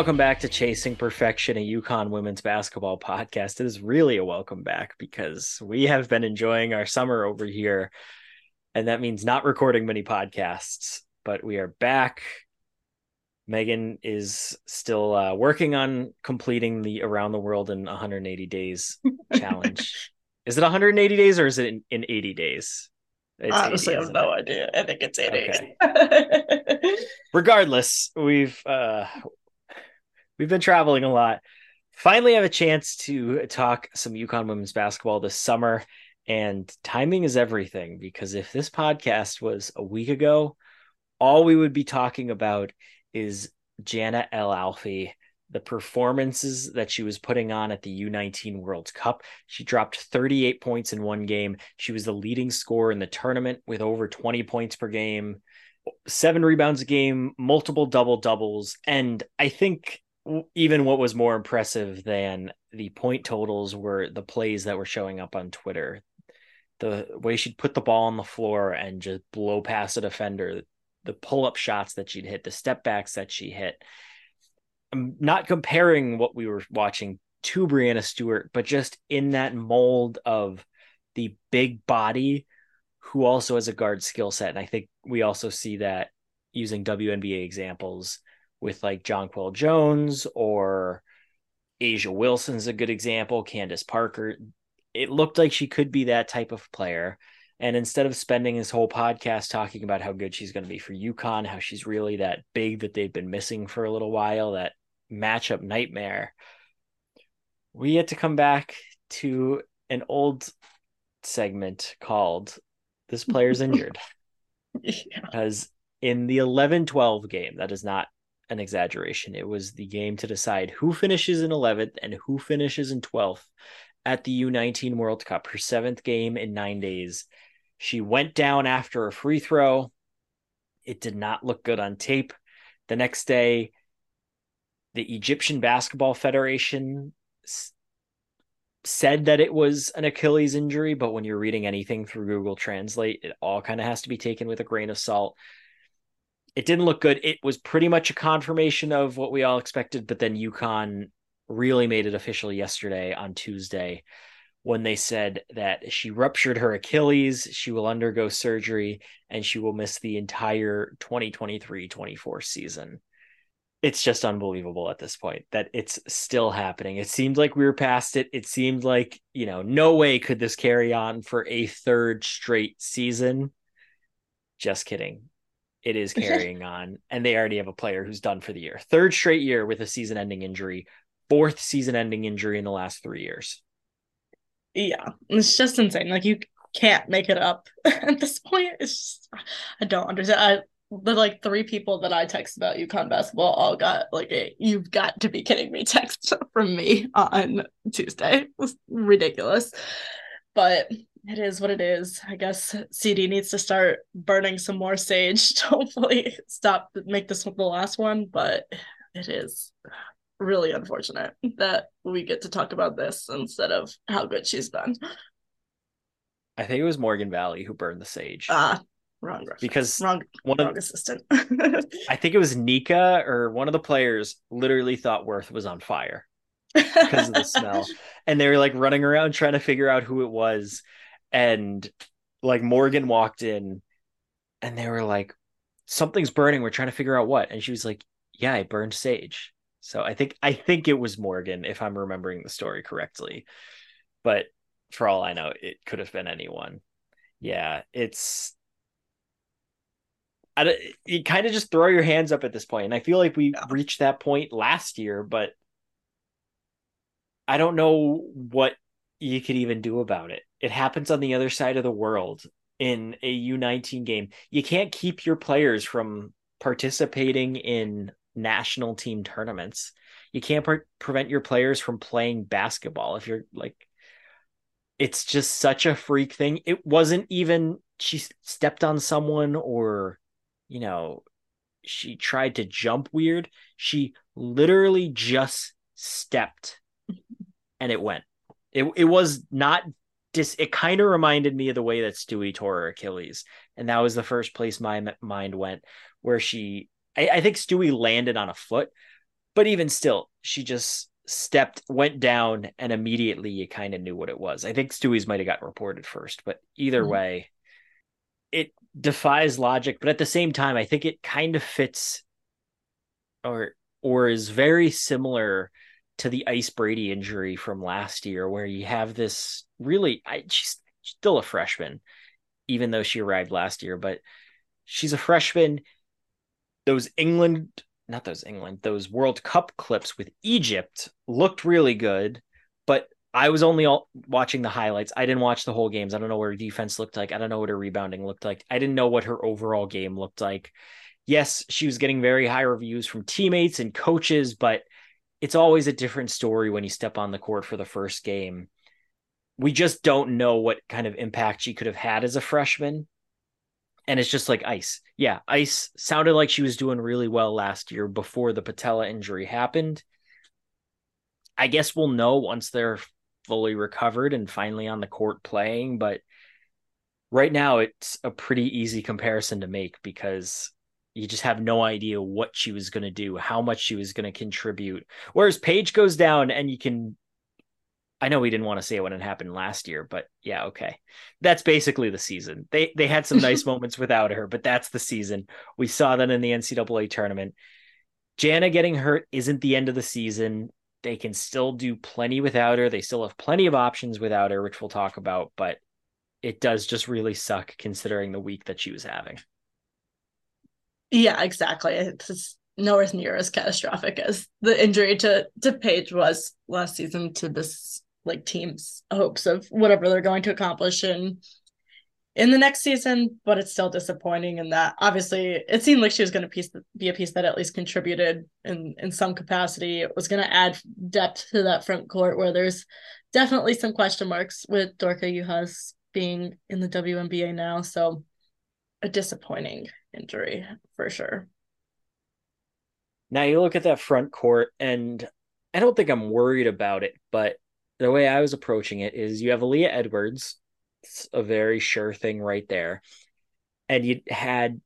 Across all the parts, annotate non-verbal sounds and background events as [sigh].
Welcome back to Chasing Perfection, a UConn women's basketball podcast. It is really a welcome back because we have been enjoying our summer over here, and that means not recording many podcasts. But we are back. Megan is still uh, working on completing the Around the World in 180 Days [laughs] challenge. is it 180 days or is it in, in 80 days? It's Honestly, 80, I have no it? idea. I think it's 80 okay. Regardless, we've uh, we've been traveling a lot. Finally, have a chance to talk some UConn women's basketball this summer, and timing is everything. Because if this podcast was a week ago, all we would be talking about is Jana El Alfy, the performances that she was putting on at the U19 World Cup. She dropped 38 points in one game. She was the leading scorer in the tournament with over 20 points per game, seven rebounds a game, multiple double doubles. And I think even what was more impressive than the point totals were the plays that were showing up on Twitter. The way she'd put the ball on the floor and just blow past a defender, the pull up shots that she'd hit, the step backs that she hit. I'm not comparing what we were watching to Breanna Stewart, but just in that mold of the big body who also has a guard skill set. And I think we also see that using WNBA examples with like Jonquel Jones or A'ja Wilson's a good example, Candace Parker. It looked like she could be that type of player. And instead of spending his whole podcast talking about how good she's going to be for UConn, how she's really that big that they've been missing for a little while, that matchup nightmare, we had to come back to an old segment called This Player's [laughs] Injured. yeah. Because in the 11 12 game, that is not an exaggeration. It was the game to decide who finishes in 11th and who finishes in 12th at the U19 World Cup, her seventh game in nine days. She went down after a free throw. It did not look good on tape. The next day, the Egyptian Basketball Federation s- said that it was an Achilles injury, but when you're reading anything through Google Translate, it all kind of has to be taken with a grain of salt it didn't look good. It was pretty much a confirmation of what we all expected, but then UConn really made it official yesterday on Tuesday when they said that she ruptured her Achilles, she will undergo surgery, and she will miss the entire 2023 24 season. It's just unbelievable at this point that it's still happening. It seemed like we were past it. It seemed like, you know, no way could this carry on for a third straight season. Just kidding it is [laughs] carrying on, and they already have a player who's done for the year. Third straight year with a season ending injury, fourth season ending injury in the last three years. Yeah, it's just insane. Like, you can't make it up [laughs] at this point. It's just, I don't understand. I, the like three people that I text about UConn basketball all got like a you've got to be kidding me [laughs] text from me on Tuesday. It was ridiculous. But it is what it is. I guess CD needs to start burning some more sage [laughs] to hopefully stop make this the last one, but it is really unfortunate that we get to talk about this instead of how good she's been. I think it was Morgan Valley who burned the sage. Ah, wrong reference. Because wrong, one wrong of, assistant. [laughs] I think it was Nika or one of the players literally thought Werth was on fire [laughs] because of the smell. And they were like running around trying to figure out who it was and like Morgan walked in and they were like something's burning. We're trying to figure out what. And she was like yeah I burned sage. So I think I think it was Morgan if I'm remembering the story correctly. But for all I know it could have been anyone. Yeah it's I, don't you kind of just throw your hands up at this point and I feel like we yeah. reached that point last year but I don't know what you could even do about it. It happens on the other side of the world in a U19 game. You can't keep your players from participating in national team tournaments. You can't pre- prevent your players from playing basketball if you're like it's just such a freak thing. It wasn't even she stepped on someone or you know she tried to jump weird. She literally just stepped and it went. It it was not dis. It kind of reminded me of the way that Stewie tore her Achilles, and that was the first place my mind went, where she. I, I think Stewie landed on a foot, but even still, she just stepped, went down, and immediately you kind of knew what it was. I think Stewie's might have got reported first, but either mm-hmm. way, it defies logic. But at the same time, I think it kind of fits or or is very similar to the Ice Brady injury from last year, where you have this really, I, she's still a freshman, even though she arrived last year, but she's a freshman. Those England, not those England, those World Cup clips with Egypt looked really good, but I was only all, watching the highlights. I didn't watch the whole games. I don't know what her defense looked like. I don't know what her rebounding looked like. I didn't know what her overall game looked like. Yes, she was getting very high reviews from teammates and coaches, but it's always a different story when you step on the court for the first game. We just don't know what kind of impact she could have had as a freshman. And it's just like Ice. Yeah, Ice sounded like she was doing really well last year before the patella injury happened. I guess we'll know once they're fully recovered and finally on the court playing, but right now it's a pretty easy comparison to make because you just have no idea what she was going to do, how much she was going to contribute. Whereas Paige goes down and you can I know we didn't want to say it when it happened last year, but yeah, okay. That's basically the season. They they had some nice [laughs] moments without her, but that's the season. We saw that in the NCAA tournament. Jana getting hurt isn't the end of the season. They can still do plenty without her. They still have plenty of options without her, which we'll talk about, but it does just really suck considering the week that she was having. Yeah, exactly. It's nowhere near as catastrophic as the injury to to Paige was last season to this like team's hopes of whatever they're going to accomplish in in the next season, but it's still disappointing in that obviously it seemed like she was going to piece be a piece that at least contributed in in some capacity. It was going to add depth to that front court where there's definitely some question marks with Dorka Juhász being in the WNBA now. So a disappointing injury for sure. Now you look at that front court, and I don't think I'm worried about it, but the way I was approaching it is you have Aaliyah Edwards, it's a very sure thing right there. And you had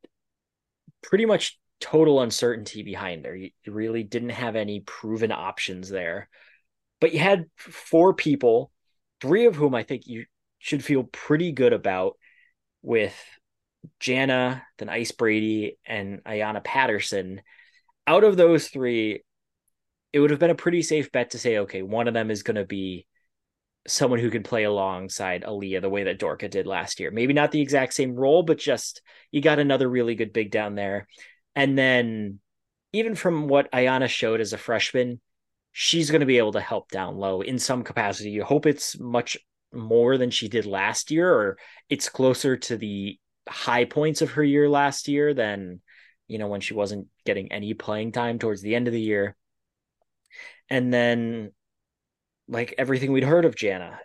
pretty much total uncertainty behind her. You, you really didn't have any proven options there. But you had four people, three of whom I think you should feel pretty good about with Jana, then Ice Brady, and Ayanna Patterson. Out of those three, it would have been a pretty safe bet to say, okay, one of them is going to be someone who can play alongside Aaliyah the way that Dorka did last year. Maybe not the exact same role, but just you got another really good big down there. And then even from what Ayanna showed as a freshman, she's going to be able to help down low in some capacity. You hope it's much more than she did last year, or it's closer to the high points of her year last year than you know when she wasn't getting any playing time towards the end of the year. And then like everything we'd heard of Jana.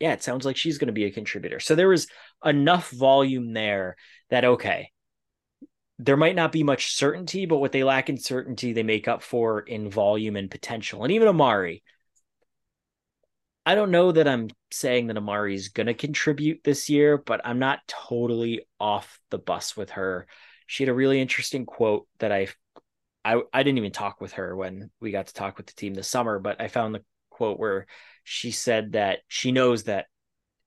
Yeah it sounds like she's going to be a contributor. So there was enough volume there that okay there might not be much certainty but what they lack in certainty they make up for in volume and potential. And even Amari I don't know that I'm saying that Amari is going to contribute this year, but I'm not totally off the bus with her. She had a really interesting quote that I, I, I didn't even talk with her when we got to talk with the team this summer, but I found the quote where she said that she knows that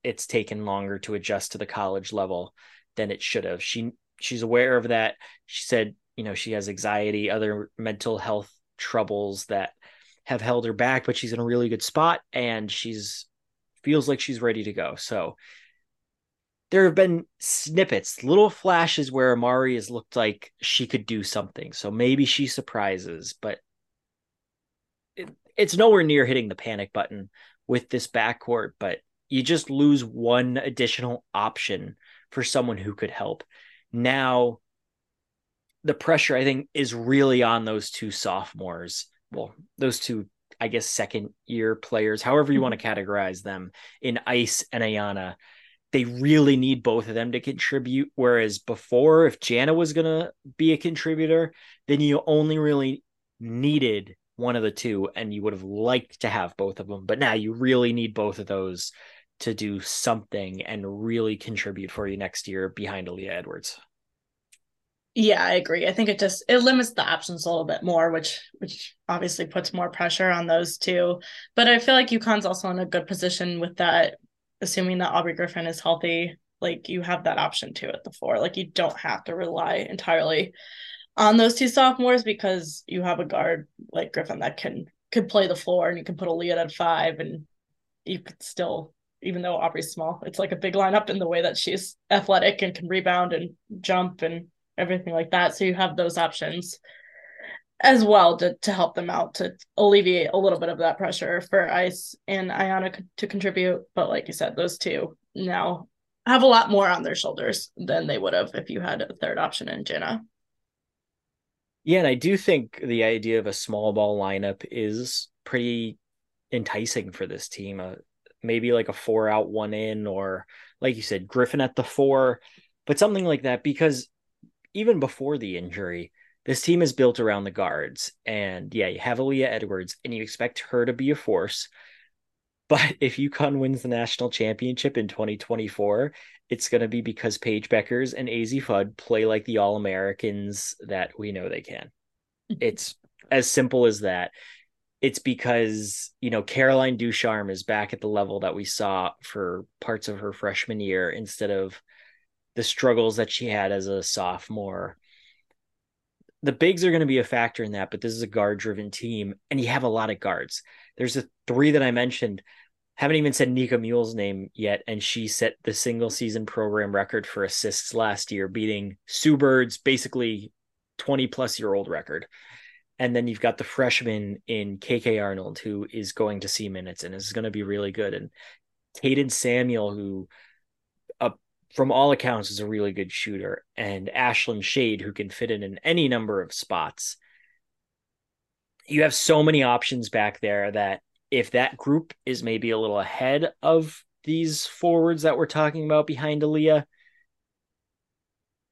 it's taken longer to adjust to the college level than it should have. She she's aware of that. She said, you know, she has anxiety, other mental health troubles that have held her back, but she's in a really good spot and she's feels like she's ready to go. So there have been snippets, little flashes where Amari has looked like she could do something. So maybe she surprises, but it, it's nowhere near hitting the panic button with this backcourt. But you just lose one additional option for someone who could help. Now, the pressure, I think, is really on those two sophomores well, those two, I guess, second year players, however you mm-hmm. want to categorize them, in Ice and Ayanna, they really need both of them to contribute. Whereas before, if Jana was going to be a contributor, then you only really needed one of the two and you would have liked to have both of them. But now you really need both of those to do something and really contribute for you next year behind Aaliyah Edwards. Yeah, I agree. I think it just it limits the options a little bit more, which which obviously puts more pressure on those two. But I feel like UConn's also in a good position with that, assuming that Aubrey Griffin is healthy. Like you have that option too at the four. Like you don't have to rely entirely on those two sophomores because you have a guard like Griffin that can could play the floor and you can put Aaliyah at five and you could still even though Aubrey's small, it's like a big lineup in the way that she's athletic and can rebound and jump and everything like that. So you have those options as well to, to help them out to alleviate a little bit of that pressure for Ice and Ayanna to contribute. But like you said, those two now have a lot more on their shoulders than they would have if you had a third option in Jenna. Yeah, and I do think the idea of a small ball lineup is pretty enticing for this team. Uh, maybe like a four out, one in, or like you said, Griffin at the four, but something like that because even before the injury, this team is built around the guards. And yeah, you have Aaliyah Edwards and you expect her to be a force. [laughs] But if UConn wins the national championship in 2024, it's going to be because Paige Bueckers and Azzi Fudd play like the All Americans that we know they can. [laughs] It's as simple as that. It's because, you know, Caroline Ducharme is back at the level that we saw for parts of her freshman year instead of the struggles that she had as a sophomore. The bigs are going to be a factor in that, but this is a guard driven team, and you have a lot of guards. There's the three that I mentioned. Haven't even said Nika Mühl's name yet, and she set the single season program record for assists last year, beating Sue Bird's basically 20 plus year old record. And then you've got the freshman in KK Arnold, who is going to see minutes and is going to be really good. And Kaden Samuel, who from all accounts, is a really good shooter, and Ashlynn Shade, who can fit in in any number of spots. You have so many options back there that if that group is maybe a little ahead of these forwards that we're talking about behind Aaliyah,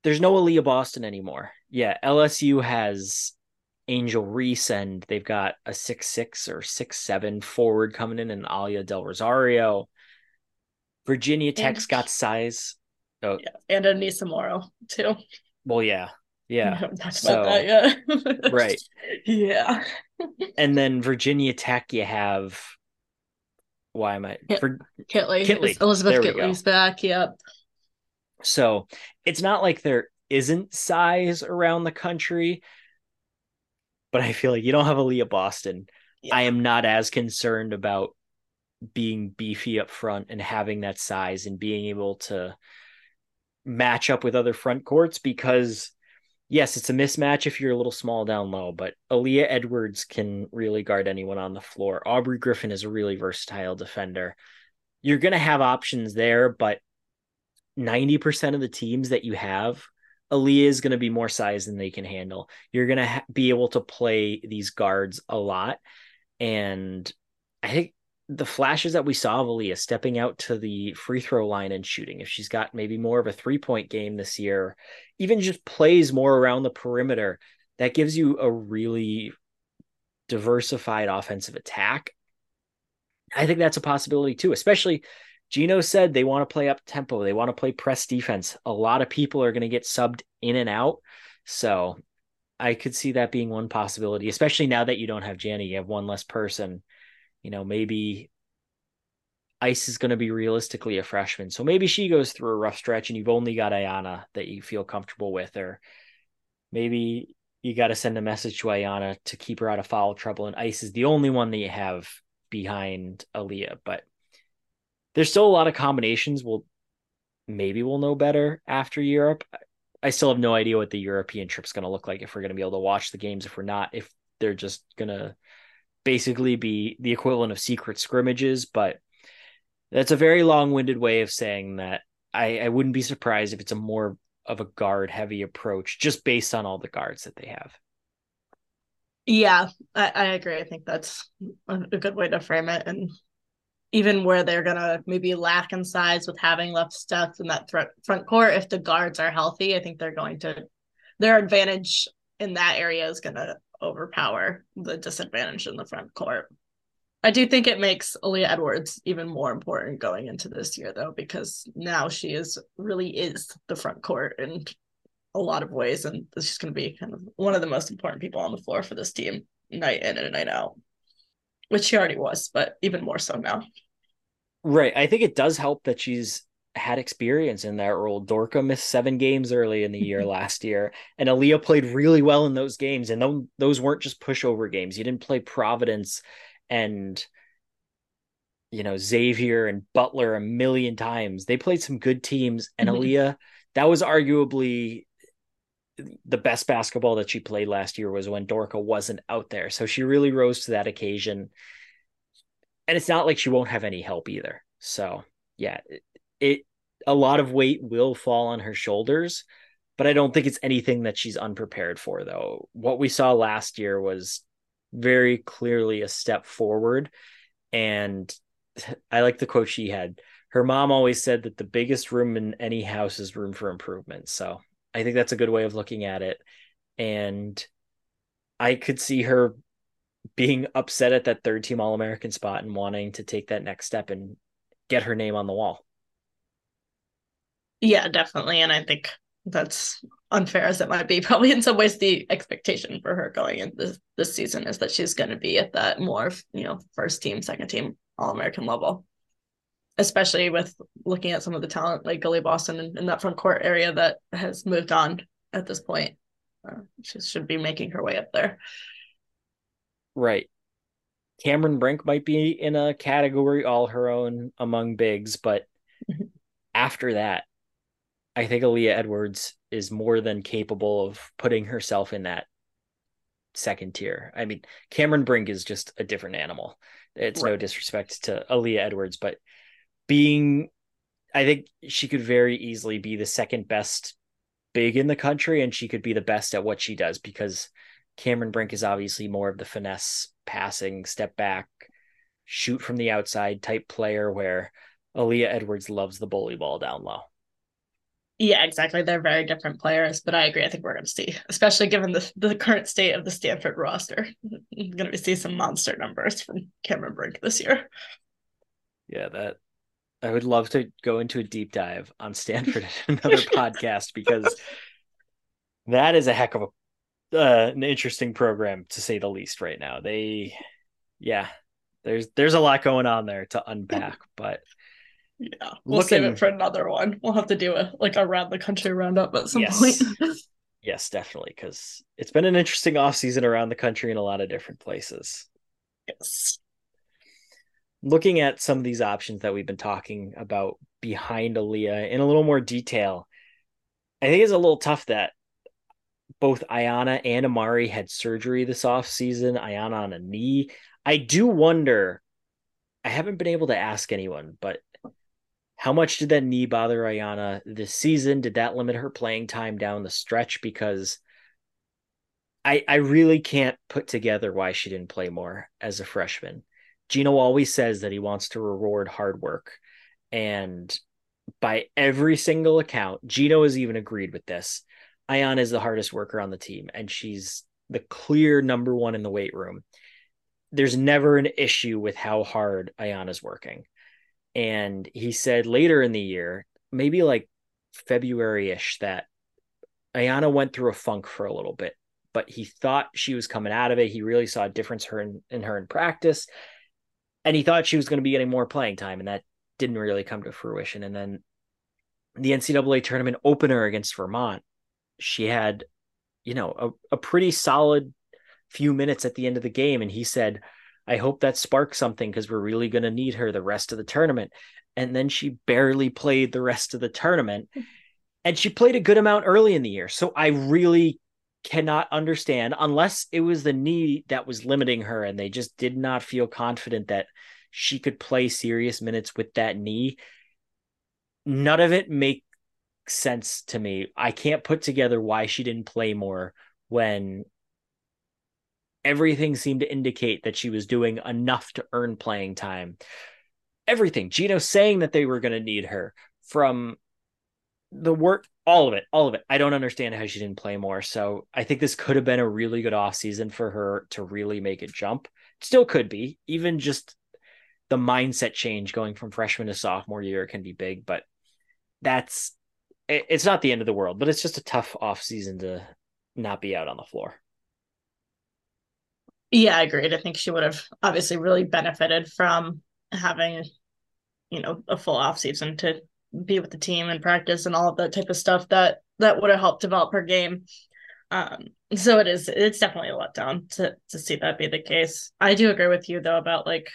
there's no Aaliyah Boston anymore. Yeah, LSU has Angel Reese, and they've got a six six or six seven forward coming in, and Aalyah Del Rosario. Virginia Tech's and, got size. Oh. Yeah, and Aneesah Morrow too. Well, yeah, yeah. so, that yet. right. [laughs] Yeah. and then Virginia Tech, you have. Why am I? Kit- for Kitley. Kitley. Elizabeth Kitley's back. Yep. So it's not like there isn't size around the country, but I feel like you don't have Aaliyah Boston. Yeah. I am not as concerned about being beefy up front and having that size and being able to match up with other front courts because yes, it's a mismatch if you're a little small down low, but Aaliyah Edwards can really guard anyone on the floor. Aubrey Griffin is a really versatile defender. You're going to have options there, but 90% of the teams that you have, Aaliyah is going to be more size than they can handle. You're going to ha- be able to play these guards a lot. And I think the flashes that we saw of Aaliyah stepping out to the free throw line and shooting, if she's got maybe more of a three point game this year, even just plays more around the perimeter, that gives you a really diversified offensive attack. I think that's a possibility too, especially Gino said they want to play up tempo, they want to play press defense. A lot of people are going to get subbed in and out. So I could see that being one possibility, especially now that you don't have Jenny, you have one less person you know, maybe Ice is going to be realistically a freshman. So maybe she goes through a rough stretch and you've only got Ayanna that you feel comfortable with, or maybe you got to send a message to Ayanna to keep her out of foul trouble. And Ice is the only one that you have behind Aaliyah. But there's still a lot of combinations. We'll maybe we'll know better after Europe. I still have no idea what the European trip's going to look like if we're going to be able to watch the games, if we're not, if they're just going to basically be the equivalent of secret scrimmages, but that's a very long-winded way of saying that I, I wouldn't be surprised if it's a more of a guard heavy approach just based on all the guards that they have. Yeah, I, I agree. I think that's a, good way to frame it. And even where they're gonna maybe lack in size with having left Steph in that front front court, if the guards are healthy, I think they're going to their advantage in that area is gonna overpower the disadvantage in the front court. I do think it makes Aaliyah Edwards even more important going into this year, though, because now she is really is the front court, and a lot of ways, and she's going to be kind of one of the most important people on the floor for this team, night in and night out, which she already was, but even more so now. Right. I think it does help that she's had experience in that role. Dorka missed seven games early in the year [laughs] last year, and Aaliyah played really well in those games. And those weren't just pushover games. You didn't play Providence and you know Xavier and Butler a million times. They played some good teams, and mm-hmm. Aaliyah that was arguably the best basketball that she played last year was when Dorka wasn't out there. So she really rose to that occasion. And it's not like she won't have any help either. So yeah, it, a lot of weight will fall on her shoulders, but I don't think it's anything that she's unprepared for though. What we saw last year was very clearly a step forward and I like the quote she had. Her mom always said that the biggest room in any house is room for improvement. So I think that's a good way of looking at it. And I could see her being upset at that third team All American spot and wanting to take that next step and get her name on the wall. Yeah, definitely. And I think that's unfair as it might be. [laughs] Probably in some ways, the expectation for her going into this, this season is that she's going to be at that more, you know, first team, second team All American level especially with looking at some of the talent like Gully Boston in, in that front court area that has moved on at this point. Uh, she should be making her way up there. Right. Cameron Brink might be in a category all her own among bigs, but [laughs] after that, I think Aaliyah Edwards is more than capable of putting herself in that second tier. I mean, Cameron Brink is just a different animal. It's right. no disrespect to Aaliyah Edwards, but being I think she could very easily be the second best big in the country and she could be the best at what she does because Cameron Brink is obviously more of the finesse passing, step back, shoot from the outside type player where Aaliyah Edwards loves the bully ball down low. Yeah, exactly. They're very different players, but I agree. I think we're going to see, especially given the the current state of the Stanford roster, we're going to see some monster numbers from Cameron Brink this year. Yeah, that I would love to go into a deep dive on Stanford in [laughs] another podcast because that is a heck of a uh, an interesting program to say the least right now. They yeah, there's there's a lot going on there to unpack, but yeah, we'll looking, save it for another one. We'll have to do a like around the country roundup at some yes. point. [laughs] yes, definitely, because it's been an interesting off season around the country in a lot of different places. Yes looking at some of these options that we've been talking about behind Aaliyah in a little more detail, I think it's a little tough that both Ayanna and Amari had surgery this off season. Ayanna on a knee. I do wonder. I haven't been able to ask anyone, but how much did that knee bother Ayanna this season? Did that limit her playing time down the stretch? Because I I really can't put together why she didn't play more as a freshman. Gino always says that he wants to reward hard work. And by every single account, Gino has even agreed with this. Ayanna is the hardest worker on the team, and she's the clear number one in the weight room. There's never an issue with how hard Ayanna's working. And he said later in the year, maybe like February ish, that Ayanna went through a funk for a little bit, but he thought she was coming out of it. He really saw a difference her in, in her in practice and he thought she was going to be getting more playing time, and that didn't really come to fruition. And then the NCAA tournament opener against Vermont, she had, you know, a, a pretty solid few minutes at the end of the game, and he said, "I hope that sparks something because we're really going to need her the rest of the tournament." And then she barely played the rest of the tournament, and she played a good amount early in the year. So I really cannot understand unless it was the knee that was limiting her and they just did not feel confident that she could play serious minutes with that knee none of it makes sense to me i can't put together why she didn't play more when everything seemed to indicate that she was doing enough to earn playing time. Everything gino saying that they were going to need her from the work all of it all of it. I don't understand how she didn't play more. So i think this could have been a really good off season for her to really make a jump. Still could be. Even just the mindset change going from freshman to sophomore year can be big but that's it's not the end of the world, but it's just a tough off season to not be out on the floor. Yeah, I agreed. I think she would have obviously really benefited from having, you know, a full off season to be with the team and practice and all of that type of stuff that that would have helped develop her game. Um, so it is it's definitely a letdown to to see that be the case. I do agree with you though about like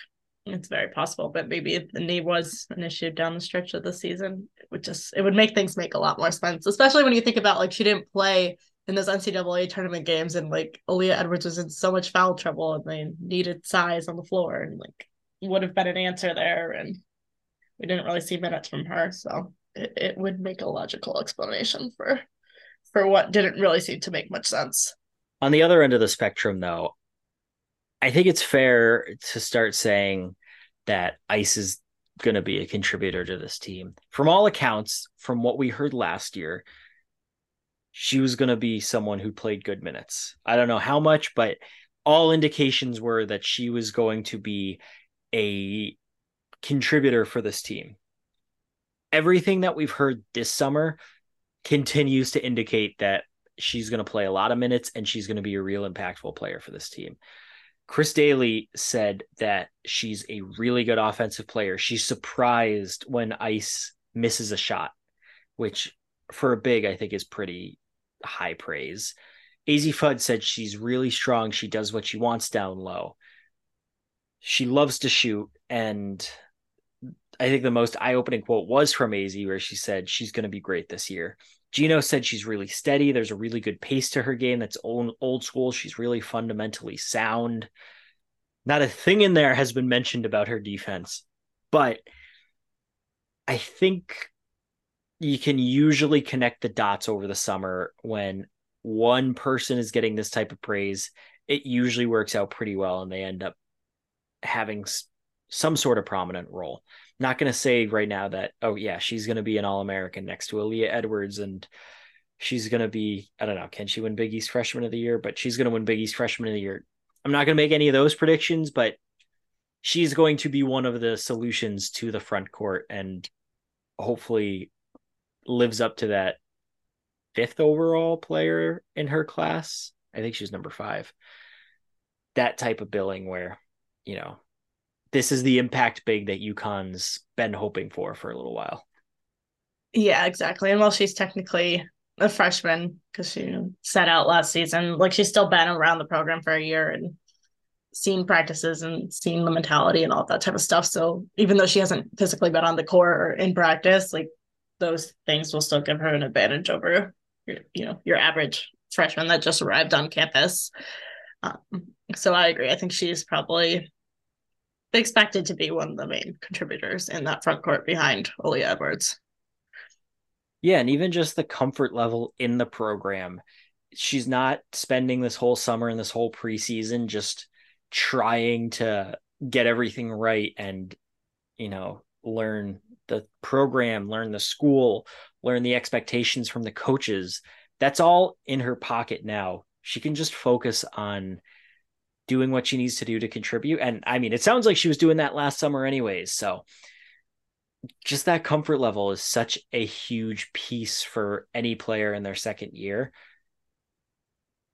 it's very possible, but maybe the knee was an issue down the stretch of the season. It would just it would make things make a lot more sense, especially when you think about like she didn't play in those NCAA tournament games and like Aaliyah Edwards was in so much foul trouble and they needed size on the floor and like would have been an answer there and we didn't really see minutes from her. So it, it would make a logical explanation for for what didn't really seem to make much sense. On the other end of the spectrum though, I think it's fair to start saying that Ice is going to be a contributor to this team. From all accounts, from what we heard last year, she was going to be someone who played good minutes. I don't know how much, but all indications were that she was going to be a contributor for this team. Everything that we've heard this summer continues to indicate that she's going to play a lot of minutes and she's going to be a real impactful player for this team. Chris Dailey said that she's a really good offensive player. She's surprised when Ice misses a shot, which for a big, I think is pretty high praise. Azzi Fudd said she's really strong. She does what she wants down low. She loves to shoot. And I think the most eye opening quote was from Azzi, where she said she's going to be great this year. Gino said she's really steady. There's a really good pace to her game that's old, old school. She's really fundamentally sound. Not a thing in there has been mentioned about her defense, but I think you can usually connect the dots over the summer when one person is getting this type of praise. It usually works out pretty well and they end up having some sort of prominent role. Not going to say right now that, oh, yeah, she's going to be an All American next to Aaliyah Edwards and she's going to be, I don't know, can she win Big East Freshman of the Year? But she's going to win Big East Freshman of the Year. I'm not going to make any of those predictions, but she's going to be one of the solutions to the front court and hopefully lives up to that fifth overall player in her class. I think she's number five. That type of billing where, you know, this is the impact big that UConn's been hoping for for a little while. Yeah, exactly. And while she's technically a freshman because she set out last season, like she's still been around the program for a year and seen practices and seen the mentality and all that type of stuff. So even though she hasn't physically been on the court or in practice, like those things will still give her an advantage over your, you know, your average freshman that just arrived on campus. Um, so I agree. I think she's probably expected to be one of the main contributors in that front court behind Aaliyah Edwards. Yeah, and even just the comfort level in the program. She's not spending this whole summer and this whole preseason just trying to get everything right and, you know, learn the program, learn the school, learn the expectations from the coaches. That's all in her pocket now. She can just focus on doing what she needs to do to contribute. And I mean, it sounds like she was doing that last summer, anyways. So just that comfort level is such a huge piece for any player in their second year.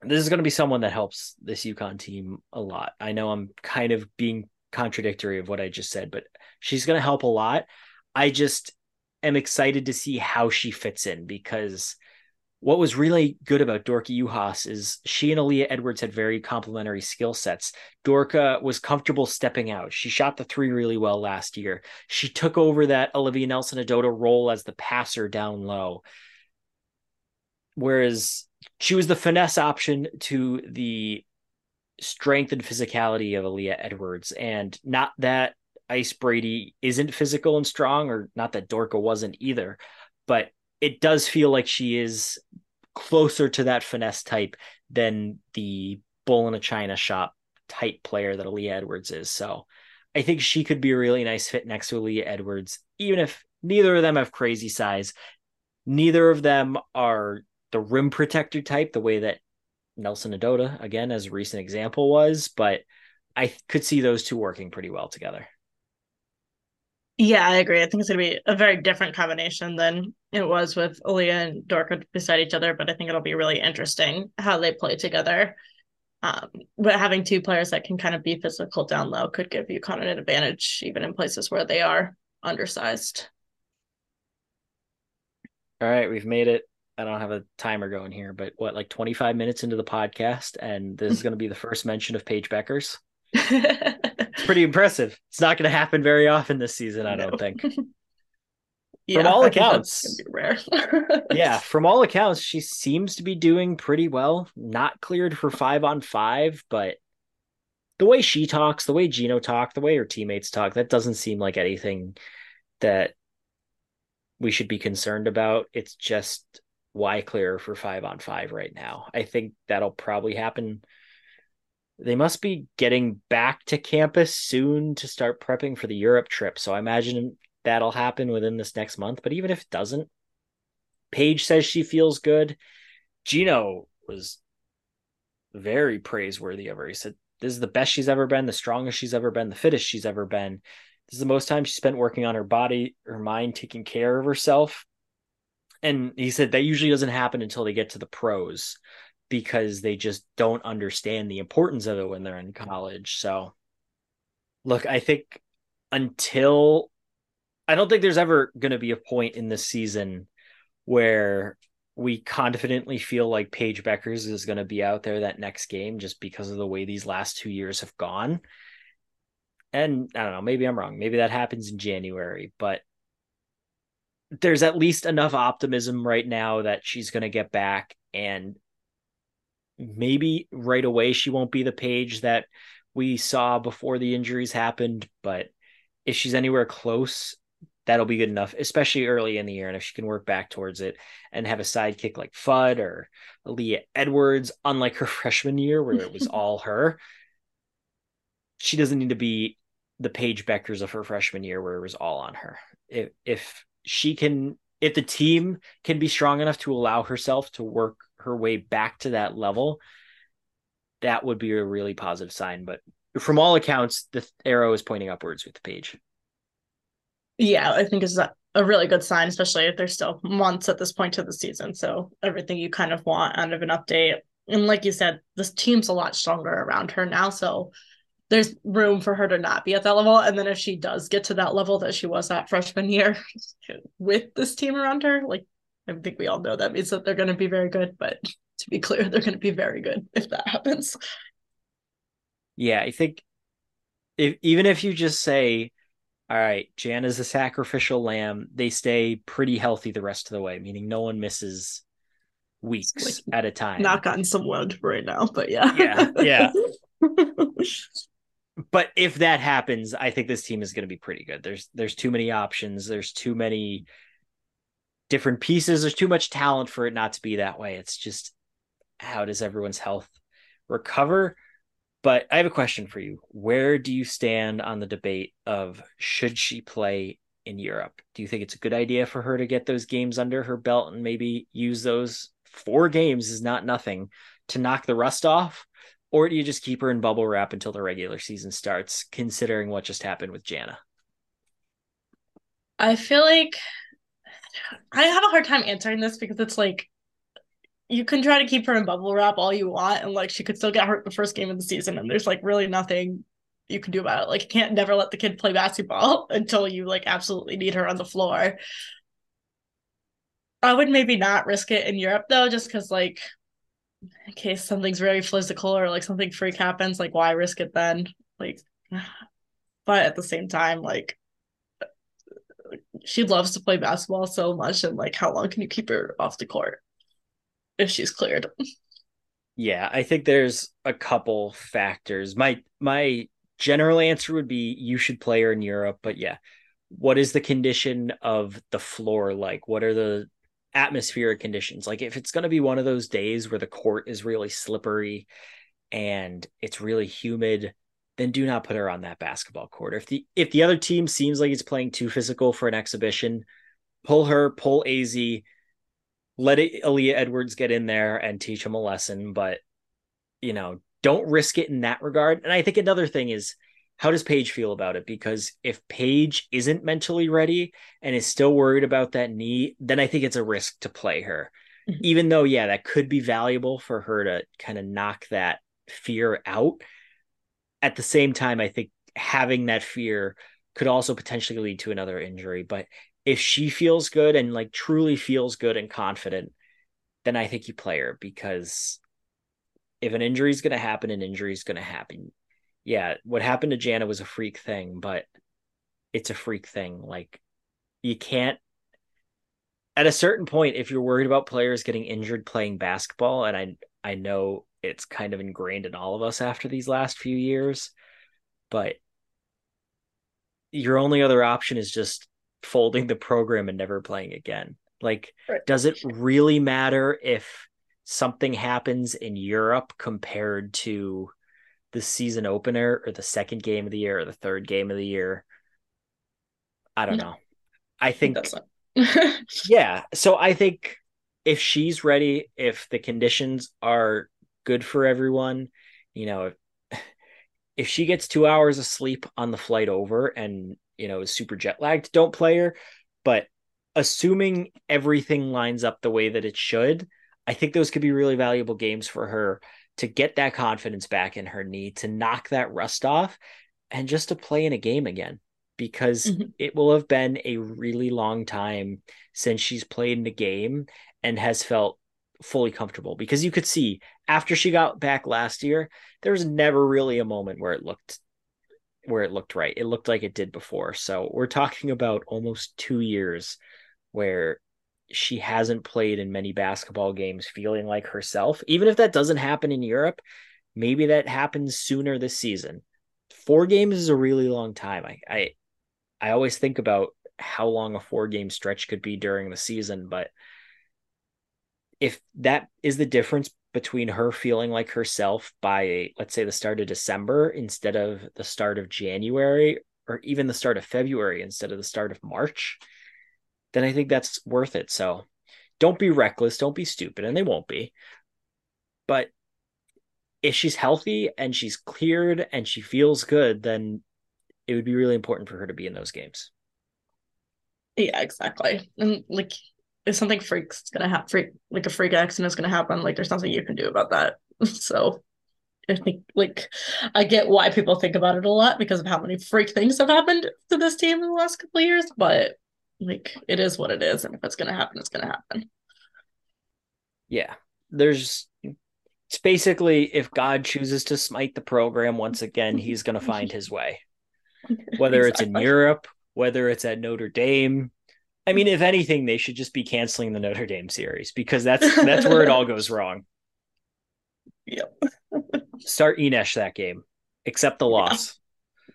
This is going to be someone that helps this UConn team a lot. I know I'm kind of being contradictory of what I just said, but she's going to help a lot. I just am excited to see how she fits in because what was really good about Dorka Juhász is she and Aaliyah Edwards had very complementary skill sets. Dorka was comfortable stepping out. She shot the three really well last year. She took over that Olivia Nelson Ododa role as the passer down low. Whereas she was the finesse option to the strength and physicality of Aaliyah Edwards. And not that Ice Brady isn't physical and strong, or not that Dorka wasn't either, but it does feel like she is closer to that finesse type than the bull in a china shop type player that Aaliyah Edwards is. So I think she could be a really nice fit next to Aaliyah Edwards, even if neither of them have crazy size. Neither of them are the rim protector type, the way that Nelson Ododa, again, as a recent example, was, but I could see those two working pretty well together. Yeah, I agree. I think it's going to be a very different combination than it was with Aaliyah and Dorka beside each other, but I think it'll be really interesting how they play together. Um, but having two players that can kind of be physical down low could give UConn an advantage, even in places where they are undersized. All right, we've made it. I don't have a timer going here, but what, like 25 minutes into the podcast, and this is going to be the first mention of Paige Bueckers. It's pretty [laughs] impressive. It's not going to happen very often this season, I no. don't think. [laughs] yeah, from all accounts, rare. [laughs] yeah, from all accounts, she seems to be doing pretty well. Not cleared for five on five, but the way she talks, the way Gino talked, the way her teammates talk, that doesn't seem like anything that we should be concerned about. It's just why clear for five on five right now. I think that'll probably happen. They must be getting back to campus soon to start prepping for the Europe trip. So I imagine that'll happen within this next month. But even if it doesn't, Paige says she feels good. Gino was very praiseworthy of her. He said, This is the best she's ever been, the strongest she's ever been, the fittest she's ever been. This is the most time she spent working on her body, her mind, taking care of herself. And he said that usually doesn't happen until they get to the pros because they just don't understand the importance of it when they're in college. So, look, I think until I don't think there's ever going to be a point in this season where we confidently feel like Paige Bueckers is going to be out there that next game just because of the way these last two years have gone. And I don't know, maybe I'm wrong. Maybe that happens in January, but there's at least enough optimism right now that she's going to get back and maybe right away she won't be the Paige that we saw before the injuries happened, but if she's anywhere close that'll be good enough, especially early in the year. And if she can work back towards it and have a sidekick like Fudd or Leah Edwards, unlike her [laughs] freshman year where it was [laughs] all her, she doesn't need to be the Paige Bueckers of her freshman year where it was all on her. If if she can if the team can be strong enough to allow herself to work her way back to that level, that would be a really positive sign. But from all accounts, the arrow is pointing upwards with the Paige yeah, I think is a really good sign, especially if there's still months at this point of the season. So everything you kind of want out of an update. And like you said, this team's a lot stronger around her now. So there's room for her to not be at that level. And then if she does get to that level that she was at freshman year [laughs] with this team around her, like I think we all know that means that they're going to be very good. But [laughs] to be clear, they're going to be very good [laughs] if that happens. Yeah, I think if even if you just say all right, Jan is a sacrificial lamb. They stay pretty healthy the rest of the way, meaning no one misses weeks like, at a time. Not gotten some wood right now, but yeah. Yeah. Yeah. [laughs] but if that happens, I think this team is going to be pretty good. There's there's too many options. There's too many different pieces. There's too much talent for it not to be that way. It's just how does everyone's health recover? But I have a question for you. Where do you stand on the debate of should she play in Europe? Do you think it's a good idea for her to get those games under her belt and maybe use those four games is not nothing to knock the rust off? Or do you just keep her in bubble wrap until the regular season starts, considering what just happened with Jana? I feel like I have a hard time answering this because it's like you can try to keep her in bubble wrap all you want, and like she could still get hurt the first game of the season, and there's like really nothing you can do about it. Like you can't never let the kid play basketball [laughs] until you like absolutely need her on the floor. I would maybe not risk it in Europe though, just because like in case something's very physical or like something freak happens, like why risk it then? Like, [sighs] but at the same time, like she loves to play basketball so much, and like how long can you keep her off the court? if she's cleared. [laughs] Yeah, I think there's a couple factors. My my general answer would be you should play her in Europe, but yeah, what is the condition of the floor like? What are the atmospheric conditions? Like if it's going to be one of those days where the court is really slippery and it's really humid, then do not put her on that basketball court. If the if the other team seems like it's playing too physical for an exhibition, pull her, pull Azzi, let it, Aaliyah Edwards get in there and teach him a lesson, but you know, don't risk it in that regard. And I think another thing is how does Paige feel about it? Because if Paige isn't mentally ready and is still worried about that knee, then I think it's a risk to play her. Mm-hmm. Even though, yeah, that could be valuable for her to kind of knock that fear out. At the same time, I think having that fear could also potentially lead to another injury. But if she feels good and like truly feels good and confident, then I think you play her because if an injury is going to happen, an injury is going to happen. Yeah, what happened to Jana was a freak thing, but it's a freak thing. Like you can't at a certain point if you're worried about players getting injured playing basketball and I I know it's kind of ingrained in all of us after these last few years, but your only other option is just folding the program and never playing again. Like, right. does it really matter if something happens in Europe compared to the season opener or the second game of the year or the third game of the year? I don't no. know. I think, that's [laughs] yeah. So I think if she's ready, if the conditions are good for everyone, you know, [laughs] if, she gets two hours of sleep on the flight over and you know is super jet lagged, don't play her. But assuming everything lines up the way that it should, I think those could be really valuable games for her to get that confidence back in her knee, to knock that rust off, and just to play in a game again. Because mm-hmm. it will have been a really long time since she's played in a game and has felt fully comfortable. Because you could see after she got back last year, there was never really a moment where it looked where it looked right. It looked like it did before. So we're talking about almost two years where she hasn't played in many basketball games feeling like herself. Even if that doesn't happen in Europe, maybe that happens sooner this season. Four games is a really long time. I I, I always think about how long a four game stretch could be during the season, but if that is the difference between her feeling like herself by let's say the start of December instead of the start of January or even the start of February instead of the start of March, then I think that's worth it. So don't be reckless, don't be stupid, and they won't be. But if she's healthy and she's cleared and she feels good, then it would be really important for her to be in those games. Yeah, exactly. And like if something freaks gonna happen freak like a freak accident is gonna happen, like there's nothing you can do about that. [laughs] So I think like I get why people think about it a lot because of how many freak things have happened to this team in the last couple of years, but like it is what it is, and if it's gonna happen, it's gonna happen. Yeah. There's it's basically if God chooses to smite the program once again, he's gonna find his way. [laughs] Whether exactly. it's in Europe, whether it's at Notre Dame, I mean, if anything, they should just be canceling the Notre Dame series because that's that's where it all goes wrong. [laughs] Yep. Start Enish that game, accept the loss.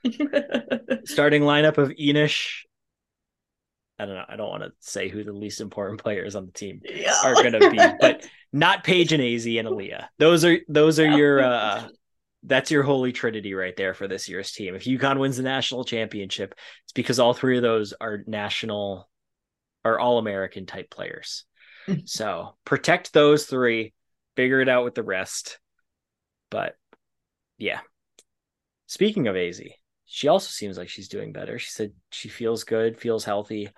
Yeah. [laughs] Starting lineup of Enish. I don't know. I don't want to say who the least important players on the team yeah. are going to be, but not Paige and Az and Aaliyah. Those are those are yeah. your uh that's your holy trinity right there for this year's team. If UConn wins the national championship, it's because all three of those are national are all American type players. Mm-hmm. so protect those three, figure it out with the rest. But yeah. Speaking of Az, she also seems like she's doing better. She said she feels good, feels healthy.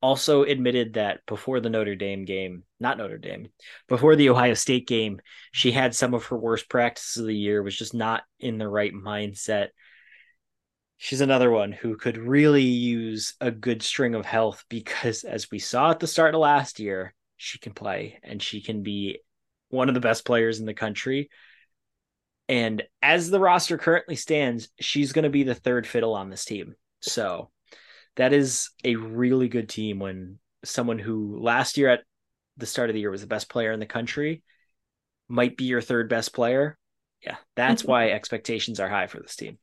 Also admitted that before the Notre Dame game, not Notre Dame, before the Ohio State game, she had some of her worst practices of the year, was just not in the right mindset she's another one who could really use a good string of health because as we saw at the start of last year she can play and she can be one of the best players in the country. And as the roster currently stands she's going to be the third fiddle on this team. So that is a really good team when someone who last year at the start of the year was the best player in the country might be your third best player. Yeah that's [laughs] why expectations are high for this team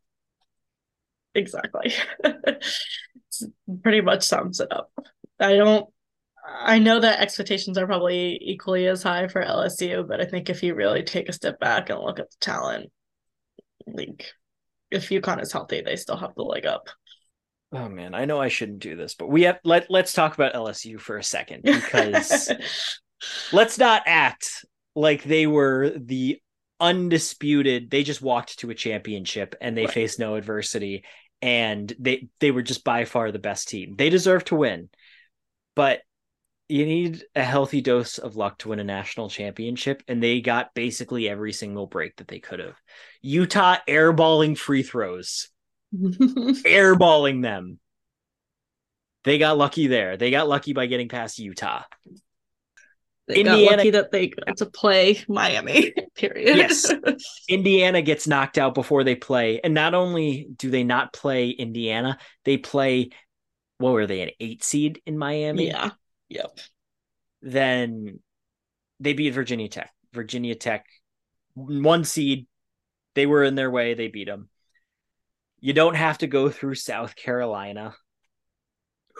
exactly. [laughs] pretty much sums it up. I don't I know that expectations are probably equally as high for LSU, but I think if you really take a step back and look at the talent, like if UConn is healthy, they still have the leg up. Oh man, I know I shouldn't do this, but we have let let's talk about LSU for a second because [laughs] let's not act like they were the undisputed. They just walked to a championship and they Right. faced no adversity, and they they were just by far the best team. They deserve to win, but you need a healthy dose of luck to win a national championship, and they got basically every single break that they could have. Utah airballing free throws, [laughs] airballing them. They got lucky there. They got lucky by getting past Utah. They got Indiana- lucky that they got to play Miami. [laughs] Period. Yes. [laughs] Indiana gets knocked out before they play. And not only do they not play Indiana, they play what were they, an eight seed in Miami? yeah. Yep. Then they beat Virginia Tech. Virginia Tech, one seed. They were in their way. They beat them. You don't have to go through South Carolina,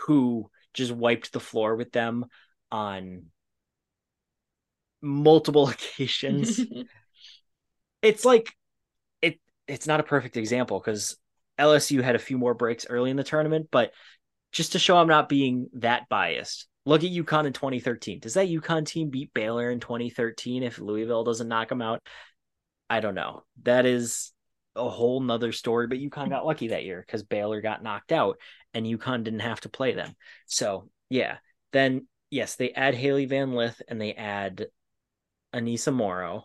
who just wiped the floor with them on multiple [laughs] occasions. [laughs] it's like it it's not a perfect example because LSU had a few more breaks early in the tournament, but just to show I'm not being that biased, look at UConn in 2013. Does that UConn team beat Baylor in 2013 if Louisville doesn't knock them out? I don't know. That is a whole nother story, but UConn got lucky that year because Baylor got knocked out and UConn didn't have to play them. So yeah, then yes, they add Hailey Van Lith and they add Aneesah Morrow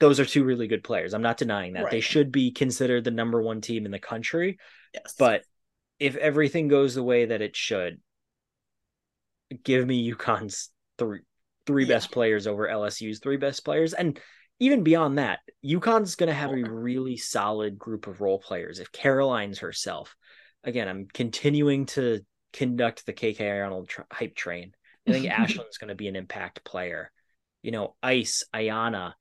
those are two really good players. I'm not denying that. They should be considered the number one team in the country. yes. But if everything goes the way that it should, give me UConn's three three Yeah. best players over LSU's three best players. And even beyond that, UConn's gonna have a really solid group of role players. If Caroline's herself, again, I'm continuing to conduct the KK Arnold tr- hype train. I think [laughs] Ashlynn's gonna be an impact player. You know, Ice, Ayanna,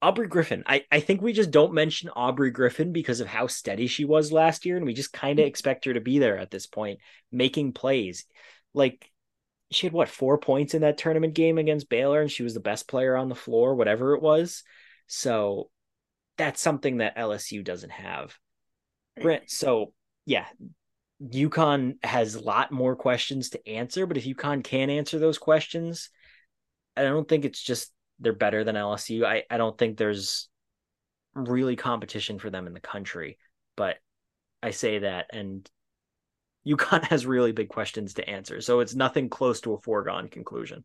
Aubrey Griffin. I, I think we just don't mention Aubrey Griffin because of how steady she was last year, and we just kind of mm-hmm. expect her to be there at this point, making plays. Like she had what four points in that tournament game against Baylor, and she was the best player on the floor, whatever it was. So that's something that LSU doesn't have. Brent, mm-hmm. so yeah, UConn has a lot more questions to answer, but if UConn can answer those questions, I don't think it's just they're better than LSU. I, I don't think there's really competition for them in the country, but I say that and UConn [laughs] has really big questions to answer. So it's nothing close to a foregone conclusion.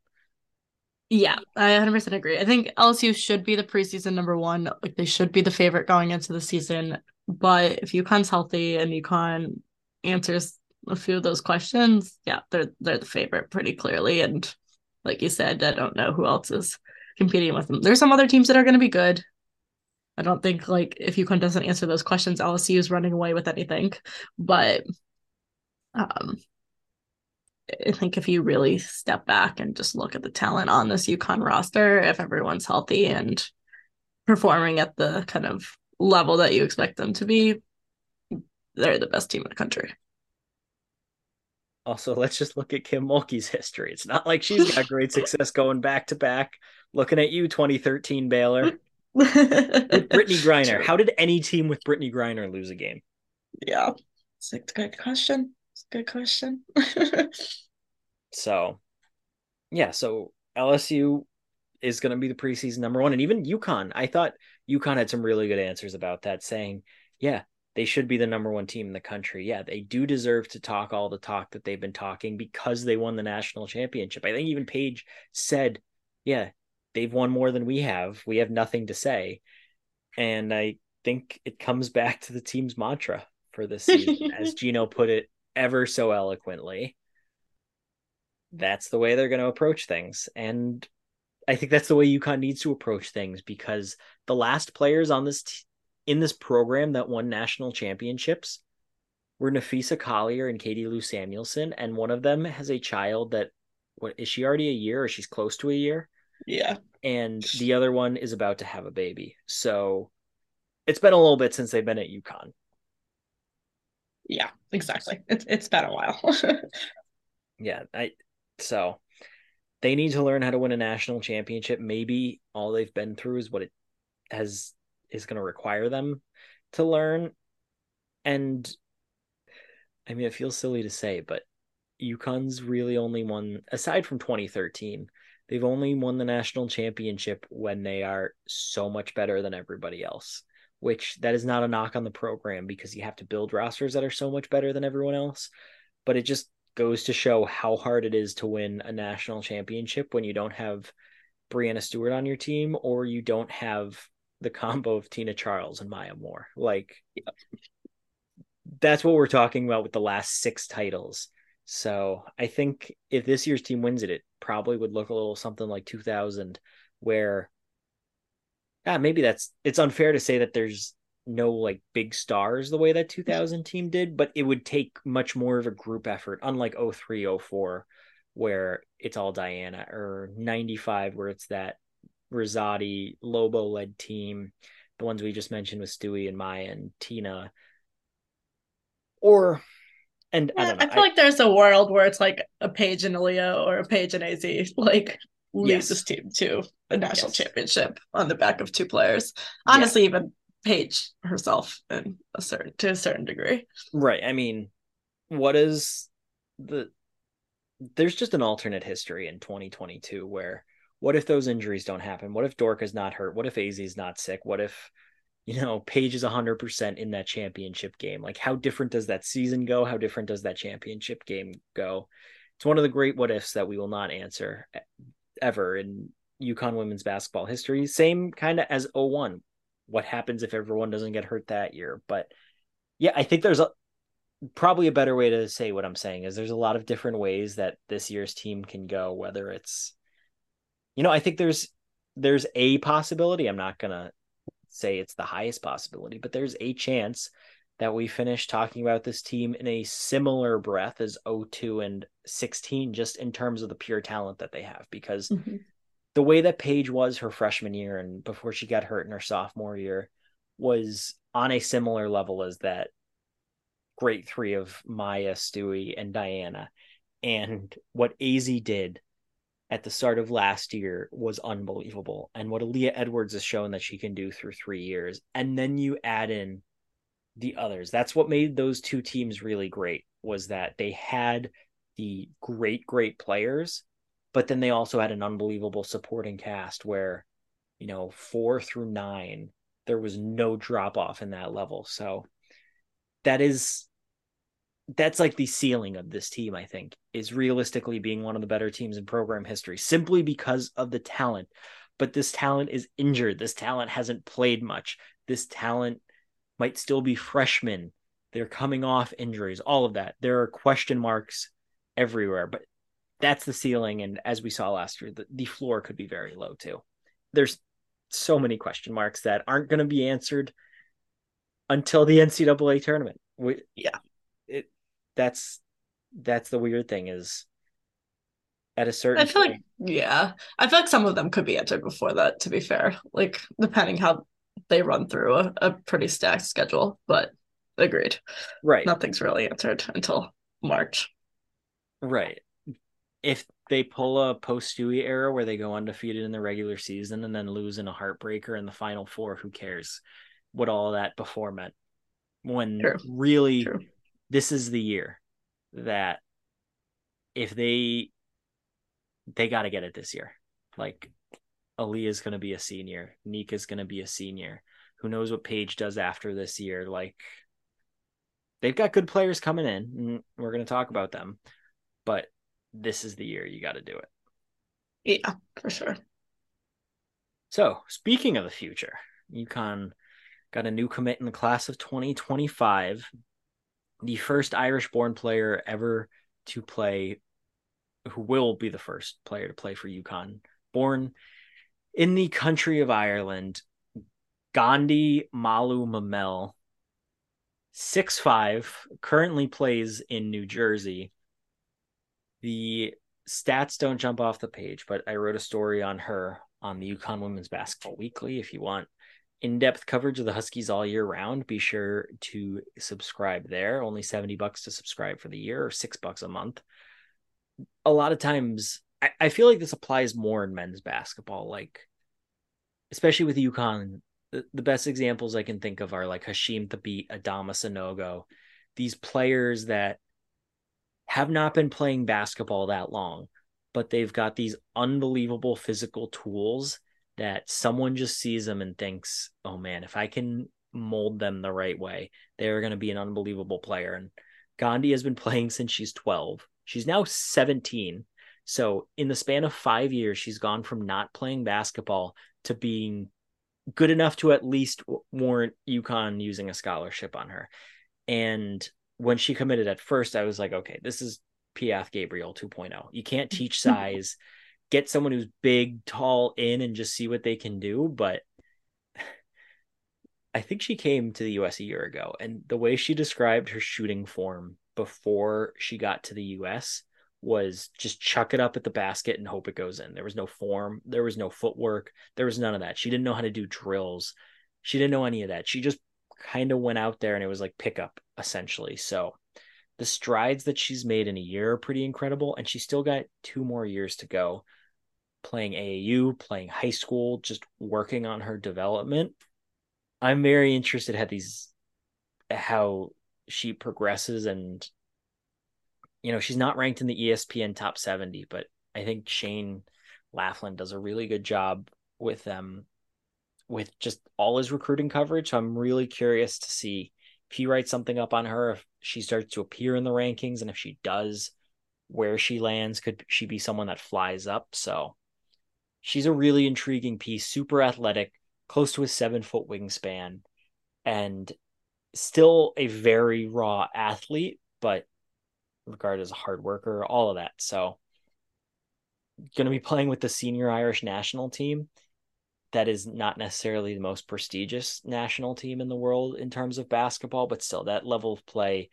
Yeah, I 100% agree. I think LSU should be the preseason number one. Like they should be the favorite going into the season. But if UConn's healthy and UConn answers a few of those questions, yeah, they're they're the favorite pretty clearly. And like you said, I don't know who else is competing with them. There's some other teams that are going to be good. I don't think like if UConn doesn't answer those questions, LSU is running away with anything. But um I think if you really step back and just look at the talent on this UConn roster, if everyone's healthy and performing at the kind of level that you expect them to be, they're the best team in the country. Also, let's just look at Kim Mulkey's history. It's not like she's got great success going back to back. Looking at you, 2013 Baylor. With Brittney [laughs] Griner. True. How did any team with Brittney Griner lose a game? Yeah, it's a good question. It's a good question. [laughs] So, yeah, so LSU is going to be the preseason number one. And even UConn, I thought UConn had some really good answers about that, saying, yeah, they should be the number one team in the country. Yeah, they do deserve to talk all the talk that they've been talking because they won the national championship. I think even Paige said, yeah, they've won more than we have. We have nothing to say. And I think it comes [laughs] back to the team's mantra for this season, as [laughs] Gino put it ever so eloquently that's the way they're going to approach things. And I think that's the way UConn needs to approach things because the last players on this t- in this program that won national championships were Napheesa Collier and Katie Lou Samuelson, and one of them has a child that what is she already a year or she's close to a year, yeah. and the other one is about to have a baby. So it's been a little bit since they've been at UConn. Yeah, exactly. It's it's been a while. [laughs] Yeah, I so they need to learn how to win a national championship. Maybe all they've been through is what it has is going to require them to learn. And I mean, it feels silly to say, but UConn's really only won aside from 2013. They've only won the national championship when they are so much better than everybody else, which that is not a knock on the program because you have to build rosters that are so much better than everyone else. But it just goes to show how hard it is to win a national championship when you don't have Breanna Stewart on your team or you don't have the combo of Tina Charles and Maya Moore. Like that's what we're talking about with the last six titles. So I think if this year's team wins it, it probably would look a little something like 2000, where yeah, maybe that's it's unfair to say that there's no like big stars the way that 2000 team did, but it would take much more of a group effort, unlike 03, 04, where it's all Diana, or 95, where it's that Rizzotti Lobo led team, the ones we just mentioned with Stewie and Maya and Tina. Or and Yeah, I I, don't know. feel like there's a world where it's like a Paige and Aaliyah or a Paige and AZ like lead Yes. this team to a national Yes. championship on the back of two players. Honestly, even Paige herself in a certain to a certain degree. Right. I mean, what is the there's just an alternate history in 2022 where what if those injuries don't happen? What if Dorka is not hurt? What if AZ's not sick? What if you know Paige is 100% in that championship game? Like how different does that season go? How different does that championship game go? It's one of the great what ifs that we will not answer ever in UConn women's basketball history. Same kind of as 01. What happens if everyone doesn't get hurt that year? But yeah, I think there's a probably a better way to say what I'm saying is there's a lot of different ways that this year's team can go, whether it's you know, I think there's there's a possibility. I'm not gonna say it's the highest possibility, but there's a chance that we finish talking about this team in a similar breath as 02 and 16, just in terms of the pure talent that they have. Because mm-hmm. the way that Paige was her freshman year and before she got hurt in her sophomore year was on a similar level as that great three of Maya, Stewie, and Diana. And what AZ did at the start of last year was unbelievable. And what Aaliyah Edwards has shown that she can do through three years. And then you add in the others. That's what made those two teams really great was that they had the great, great players, but then they also had an unbelievable supporting cast where, you know, four through nine, there was no drop off in that level. So that is that's like the ceiling of this team, I think, is realistically being one of the better teams in program history simply because of the talent. But this talent is injured. This talent hasn't played much. This talent might still be freshmen. They're coming off injuries, all of that. There are question marks everywhere, but that's the ceiling. And as we saw last year, the, the floor could be very low too. There's so many question marks that aren't going to be answered until the NCAA tournament. We, Yeah. it that's that's the weird thing is at a certain I feel like yeah. I feel like some of them could be answered before that, to be fair. Like depending how they run through a, a pretty stacked schedule, but agreed. right Nothing's really answered until March. right if they pull a post Stewie era where they go undefeated in the regular season and then lose in a heartbreaker in the final four, who cares what all that before meant? When True. really True. This is the year that if they they got to get it this year. Like Ali is going to be a senior, Nika's going to be a senior. Who knows what Paige does after this year? Like they've got good players coming in. and We're going to talk about them, but this is the year you got to do it. Yeah, for sure. So, speaking of the future, UConn got a new commit in the class of 2025. The first Irish born player ever to play, who will be the first player to play for UConn, born in the country of Ireland, Gandy Malou-Mamel, 6'5, currently plays in New Jersey. The stats don't jump off the page, but I wrote a story on her on the UConn Women's Basketball Weekly. If you want in-depth coverage of the Huskies all year round, be sure to subscribe there. Only 70 bucks to subscribe for the year or six bucks a month. A lot of times I, I feel like this applies more in men's basketball, like especially with UConn. The, the best examples I can think of are like Hasheem Thabeet, Adama Sanogo, these players that have not been playing basketball that long, but they've got these unbelievable physical tools that someone just sees them and thinks, oh man, if I can mold them the right way, they're going to be an unbelievable player. And Gandy has been [laughs] playing since she's 12. She's now 17. So in the span of five years, she's gone from not playing basketball to being good enough to at least warrant UConn using a scholarship on her. And when she committed at first, I was like, okay, this is Piath Gabriel 2.0. You can't teach [laughs] size. Get someone who's big, tall in and just see what they can do. But [sighs] I think she came to the US a year ago, and the way she described her shooting form before she got to the US was just chuck it up at the basket and hope it goes in. There was no form, there was no footwork, there was none of that. She didn't know how to do drills. She didn't know any of that. She just kind of went out there and it was like pickup essentially. So the strides that she's made in a year are pretty incredible and she's still got two more years to go playing AAU, playing high school, just working on her development. I'm very interested how these how she progresses and you know, she's not ranked in the ESPN top 70, but I think Shane Laflin does a really good job with them with just all his recruiting coverage. So I'm really curious to see if he writes something up on her, if she starts to appear in the rankings, and if she does, where she lands, could she be someone that flies up? So she's a really intriguing piece, super athletic, close to a seven foot wingspan, and still a very raw athlete, but regarded as a hard worker, all of that. So, going to be playing with the senior Irish national team. That is not necessarily the most prestigious national team in the world in terms of basketball, but still, that level of play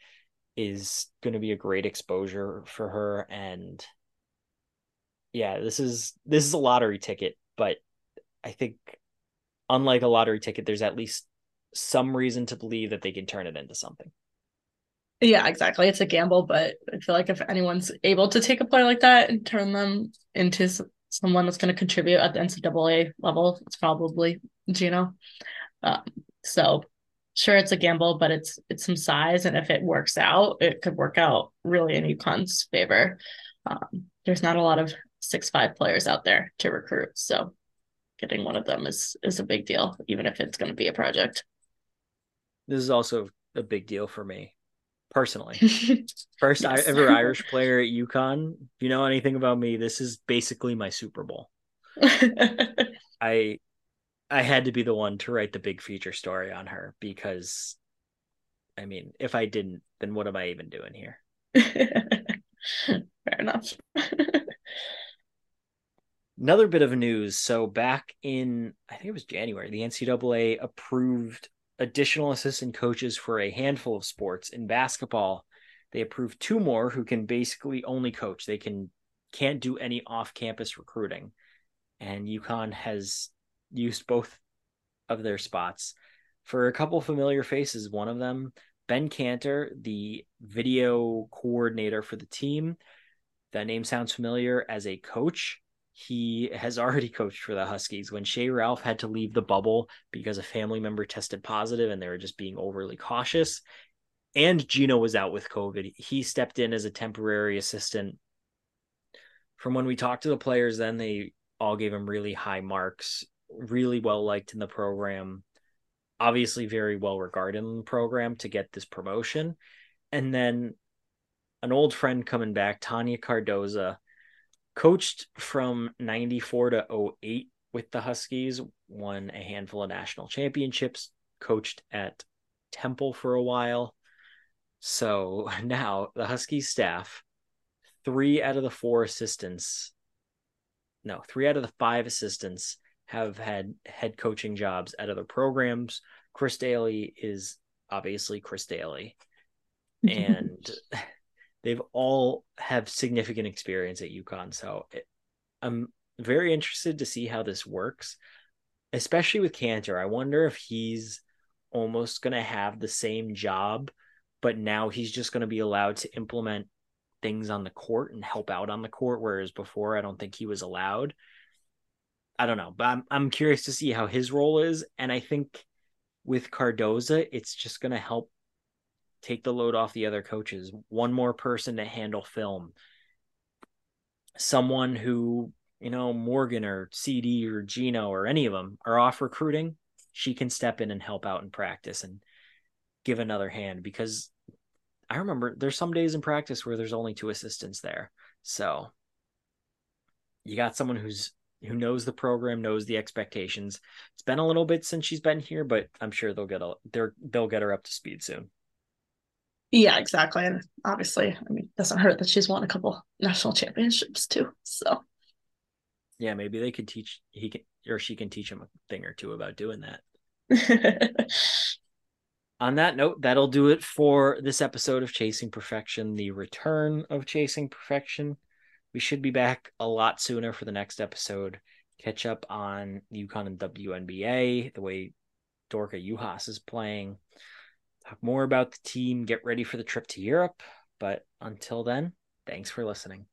is going to be a great exposure for her. And yeah, this is this is a lottery ticket, but I think unlike a lottery ticket, there's at least some reason to believe that they can turn it into something. Yeah, exactly. It's a gamble, but I feel like if anyone's able to take a player like that and turn them into someone that's going to contribute at the NCAA level, it's probably Gino. Um, so sure, it's a gamble, but it's it's some size, and if it works out, it could work out really in UConn's favor. Um, there's not a lot of six five players out there to recruit, so getting one of them is is a big deal, even if it's going to be a project. This is also a big deal for me personally. [laughs] First yes. ever [laughs] Irish player at UConn. If you know anything about me, this is basically my Super Bowl. [laughs] I I had to be the one to write the big feature story on her because I mean, if I didn't, then what am I even doing here? Fair enough. Another bit of news. So back in I think it was January, the NCAA approved additional assistant coaches for a handful of sports. In basketball, they approved two more who can basically only coach. They can can't do any off-campus recruiting. And UConn has used both of their spots for a couple familiar faces. One of them, Ben Cantor, the video coordinator for the team. That name sounds familiar as a coach he has already coached for the Huskies. When Shea Ralph had to leave the bubble because a family member tested positive and they were just being overly cautious, and Gino was out with COVID, he stepped in as a temporary assistant. From when we talked to the players, then they all gave him really high marks, really well liked in the program, obviously very well regarded in the program to get this promotion. And then an old friend coming back, Tonya Cardoza coached from 94 to 08 with the Huskies, won a handful of national championships, coached at Temple for a while. So [laughs] now the Huskies staff, three out of the four assistants, no, three out of the five assistants have had head coaching jobs at other programs. Chris Dailey is obviously Chris Dailey. [laughs] And [laughs] they've all have significant experience at UConn. So it, I'm very interested to see how this works, especially with Cantor. I wonder if he's almost going to have the same job, but now he's just going to be allowed to implement things on the court and help out on the court, whereas before I don't think he was allowed. I don't know, but I'm I'm curious to see how his role is, and I think with Cardoza, it's just going to help take the load off the other coaches. One more person to handle film. someone who you know Morgan or CD or Gino or any of them are off recruiting, she can step in and help out in practice and give another hand because I remember there's some days in practice where there's only two assistants there. So you got someone who's who knows the program, knows the expectations. It's been a little bit since she's been here, but I'm sure they'll get a they're they'll get her up to speed soon. Yeah, exactly. And obviously, I mean, it doesn't hurt that she's won a couple national championships too. So yeah, maybe they could teach he can or she can teach him a thing or two about doing that. [laughs] On that note, that'll do it for this episode of Chasing Perfection, the return of Chasing Perfection. We should be back a lot sooner for the next episode. Catch up on UConn and WNBA, the way Dorka Juhász is playing. Talk more about the team, get ready for the trip to Europe. But until then, thanks for listening.